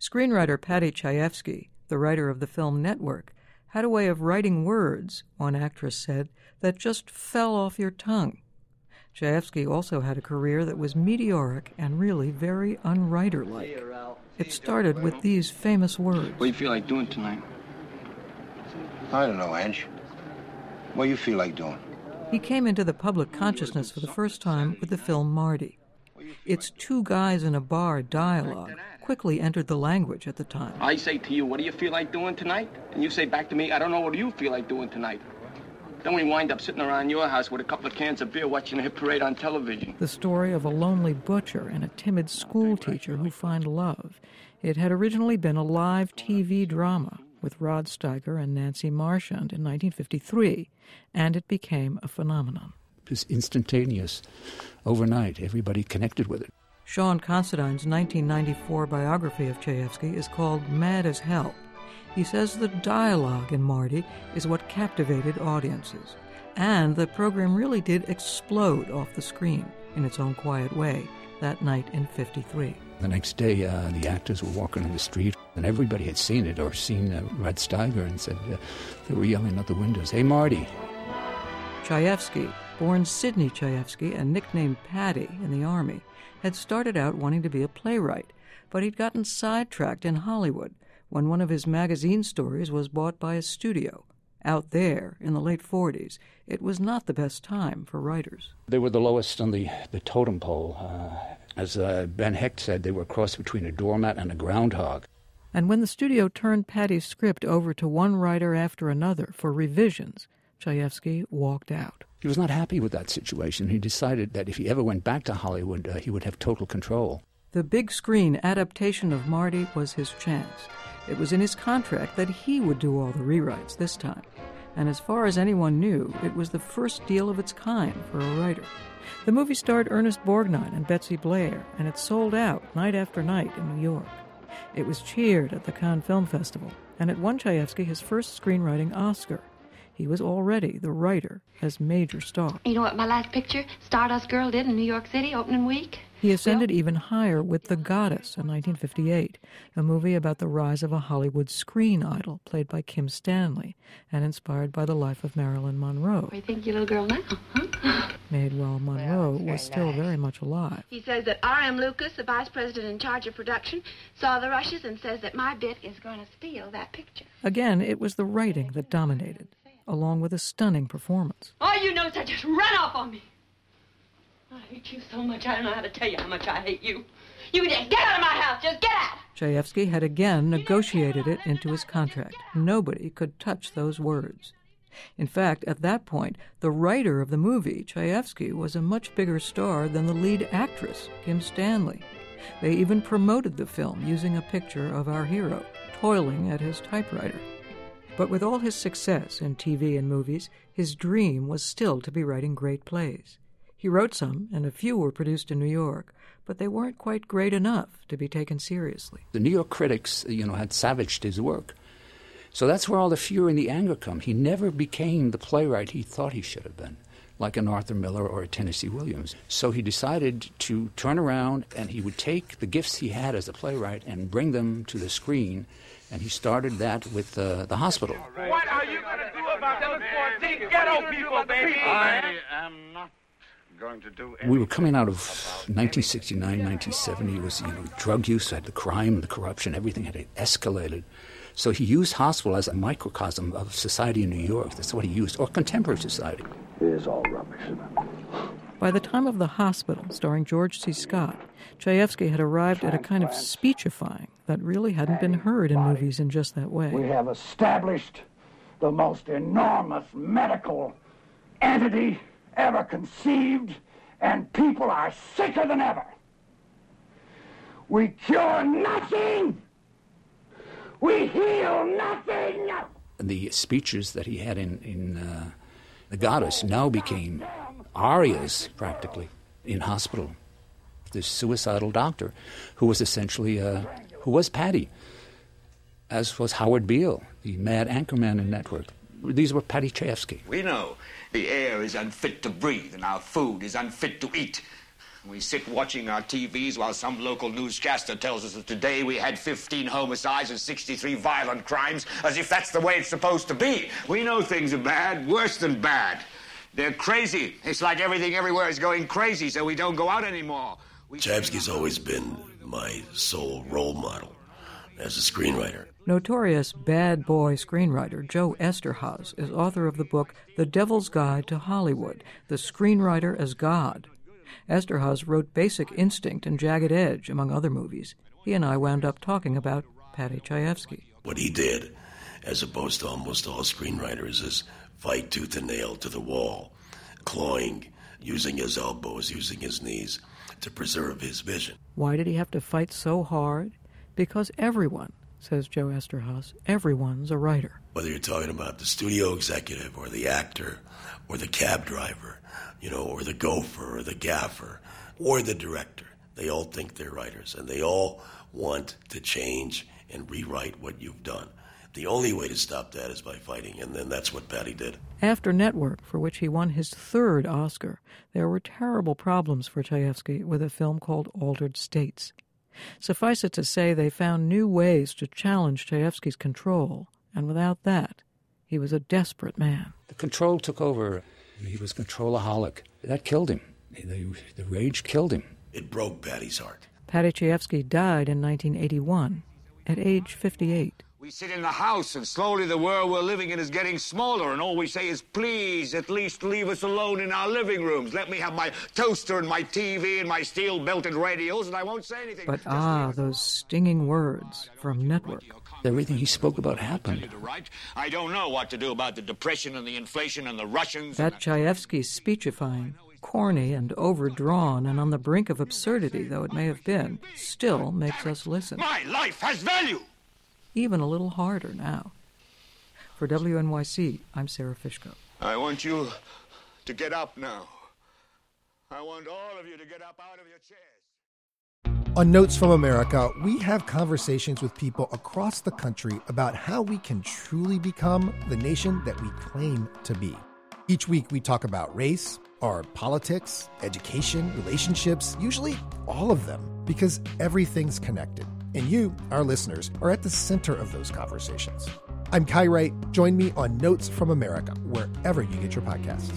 Screenwriter Paddy Chayefsky, the writer of the film Network, had a way of writing words, one actress said, that just fell off your tongue. Chayefsky also had a career that was meteoric and really very unwriter-like. It started with these famous words. What do you feel like doing tonight? I don't know, Ange. What do you feel like doing? He came into the public consciousness for the first time with the film Marty. Its two guys in a bar dialogue quickly entered the language at the time. I say to you, what do you feel like doing tonight? And you say back to me, I don't know what do you feel like doing tonight. Then we wind up sitting around your house with a couple of cans of beer watching a hit parade on television. The story of a lonely butcher and a timid schoolteacher who find love. It had originally been a live TV drama with Rod Steiger and Nancy Marchand in 1953, and it became a phenomenon. It was instantaneous, overnight. Everybody connected with it. Shaun Considine's 1994 biography of Chayefsky is called Mad as Hell. He says the dialogue in Marty is what captivated audiences. And the program really did explode off the screen in its own quiet way that night in 53. The next day, uh, the actors were walking in the street, and everybody had seen it or seen uh, Rod Steiger and said, uh, they were yelling out the windows, Hey, Marty. Chayefsky, born Sidney Chayefsky and nicknamed Paddy in the Army, had started out wanting to be a playwright, but he'd gotten sidetracked in Hollywood when one of his magazine stories was bought by a studio. Out there in the late 40s, it was not the best time for writers. They were the lowest on the, the totem pole. Uh, as uh, Ben Hecht said, they were a cross between a doormat and a groundhog. And when the studio turned Paddy's script over to one writer after another for revisions, Chayefsky walked out. He was not happy with that situation. He decided that if he ever went back to Hollywood, uh, he would have total control. The big screen adaptation of Marty was his chance. It was in his contract that he would do all the rewrites this time. And as far as anyone knew, it was the first deal of its kind for a writer. The movie starred Ernest Borgnine and Betsy Blair, and it sold out night after night in New York. It was cheered at the Cannes Film Festival, and it won Chayefsky his first screenwriting Oscar. He was already the writer as major star. You know what my last picture, Stardust Girl, did in New York City opening week? He ascended even higher with The Goddess in 1958, a movie about the rise of a Hollywood screen idol played by Kim Stanley and inspired by the life of Marilyn Monroe. What do you think, you little girl, now? Huh? Made while Monroe was still very much alive. He says that R.M. Lucas, the vice president in charge of production, saw the rushes and says that my bit is going to steal that picture. Again, it was the writing that dominated, along with a stunning performance. All you know is I just ran off on me. I hate you so much, I don't know how to tell you how much I hate you. You just get out of my house, just get out! Chayefsky had again negotiated it into his contract. Nobody could touch those words. In fact, at that point, the writer of the movie, Chayefsky, was a much bigger star than the lead actress, Kim Stanley. They even promoted the film using a picture of our hero, toiling at his typewriter. But with all his success in TV and movies, his dream was still to be writing great plays. He wrote some, and a few were produced in New York, but they weren't quite great enough to be taken seriously. The New York critics, you know, had savaged his work. So that's where all the fury and the anger come. He never became the playwright he thought he should have been, like an Arthur Miller or a Tennessee Williams. So he decided to turn around and he would take the gifts he had as a playwright and bring them to the screen. And he started that with uh, the hospital. What are you going to do about those 14 ghetto people, baby? I am not going to do anything. We were coming out of 1969, 1970. It was, you know, drug use, had the crime, the corruption, everything had escalated. So he used hospital as a microcosm of society in New York. That's what he used, or contemporary society. It is all rubbish. By the time of The Hospital, starring George C. Scott, Chayefsky had arrived at a kind of speechifying that really hadn't been heard in movies in just that way. We have established the most enormous medical entity ever conceived, and people are sicker than ever. We cure nothing. We heal nothing. The speeches that he had in, in uh, The Goddess now became arias, practically, in hospital. This suicidal doctor who was essentially, uh, who was Paddy, as was Howard Beale, the mad anchorman in Network. These were Paddy Chayefsky. We know the air is unfit to breathe and our food is unfit to eat. We sit watching our TVs while some local newscaster tells us that today we had 15 homicides and 63 violent crimes, as if that's the way it's supposed to be. We know things are bad, worse than bad. They're crazy. It's like everything everywhere is going crazy, so we don't go out anymore. Chayefsky's always been my sole role model as a screenwriter. Notorious bad boy screenwriter Joe Eszterhas is author of the book The Devil's Guide to Hollywood The Screenwriter as God. Eszterhas wrote Basic Instinct and Jagged Edge, among other movies. He and I wound up talking about Paddy Chayefsky. What he did, as opposed to almost all screenwriters, is fight tooth and nail to the wall, clawing, using his elbows, using his knees to preserve his vision. Why did he have to fight so hard? Because everyone, says Joe Eszterhas, everyone's a writer. Whether you're talking about the studio executive or the actor or the cab driver, you know, or the gopher or the gaffer or the director, they all think they're writers and they all want to change and rewrite what you've done. The only way to stop that is by fighting, and then that's what Paddy did. After Network, for which he won his third Oscar, there were terrible problems for Chayefsky with a film called Altered States. Suffice it to say, they found new ways to challenge Chayefsky's control, and without that, he was a desperate man. The control took over. He was controlaholic. That killed him. The, the rage killed him. It broke Paddy's heart. Paddy Chayefsky died in 1981 at age 58. We sit in the house, and slowly the world we're living in is getting smaller, and all we say is, please, at least leave us alone in our living rooms. Let me have my toaster and my TV and my steel belted radials, and I won't say anything. But ah, those stinging words from Network. Everything he spoke about happened. I don't know what to do about the depression and the inflation and the Russians. That Chayefsky speechifying, corny and overdrawn and on the brink of absurdity though it may have been, still makes us listen. My life has value! Even a little harder now. For WNYC, I'm Sara Fishko. I want you to get up now. I want all of you to get up out of your chairs. On Notes from America, we have conversations with people across the country about how we can truly become the nation that we claim to be. Each week, we talk about race, our politics, education, relationships, usually all of them, because everything's connected. And you, our listeners, are at the center of those conversations. I'm Kai Wright. Join me on Notes from America, wherever you get your podcasts.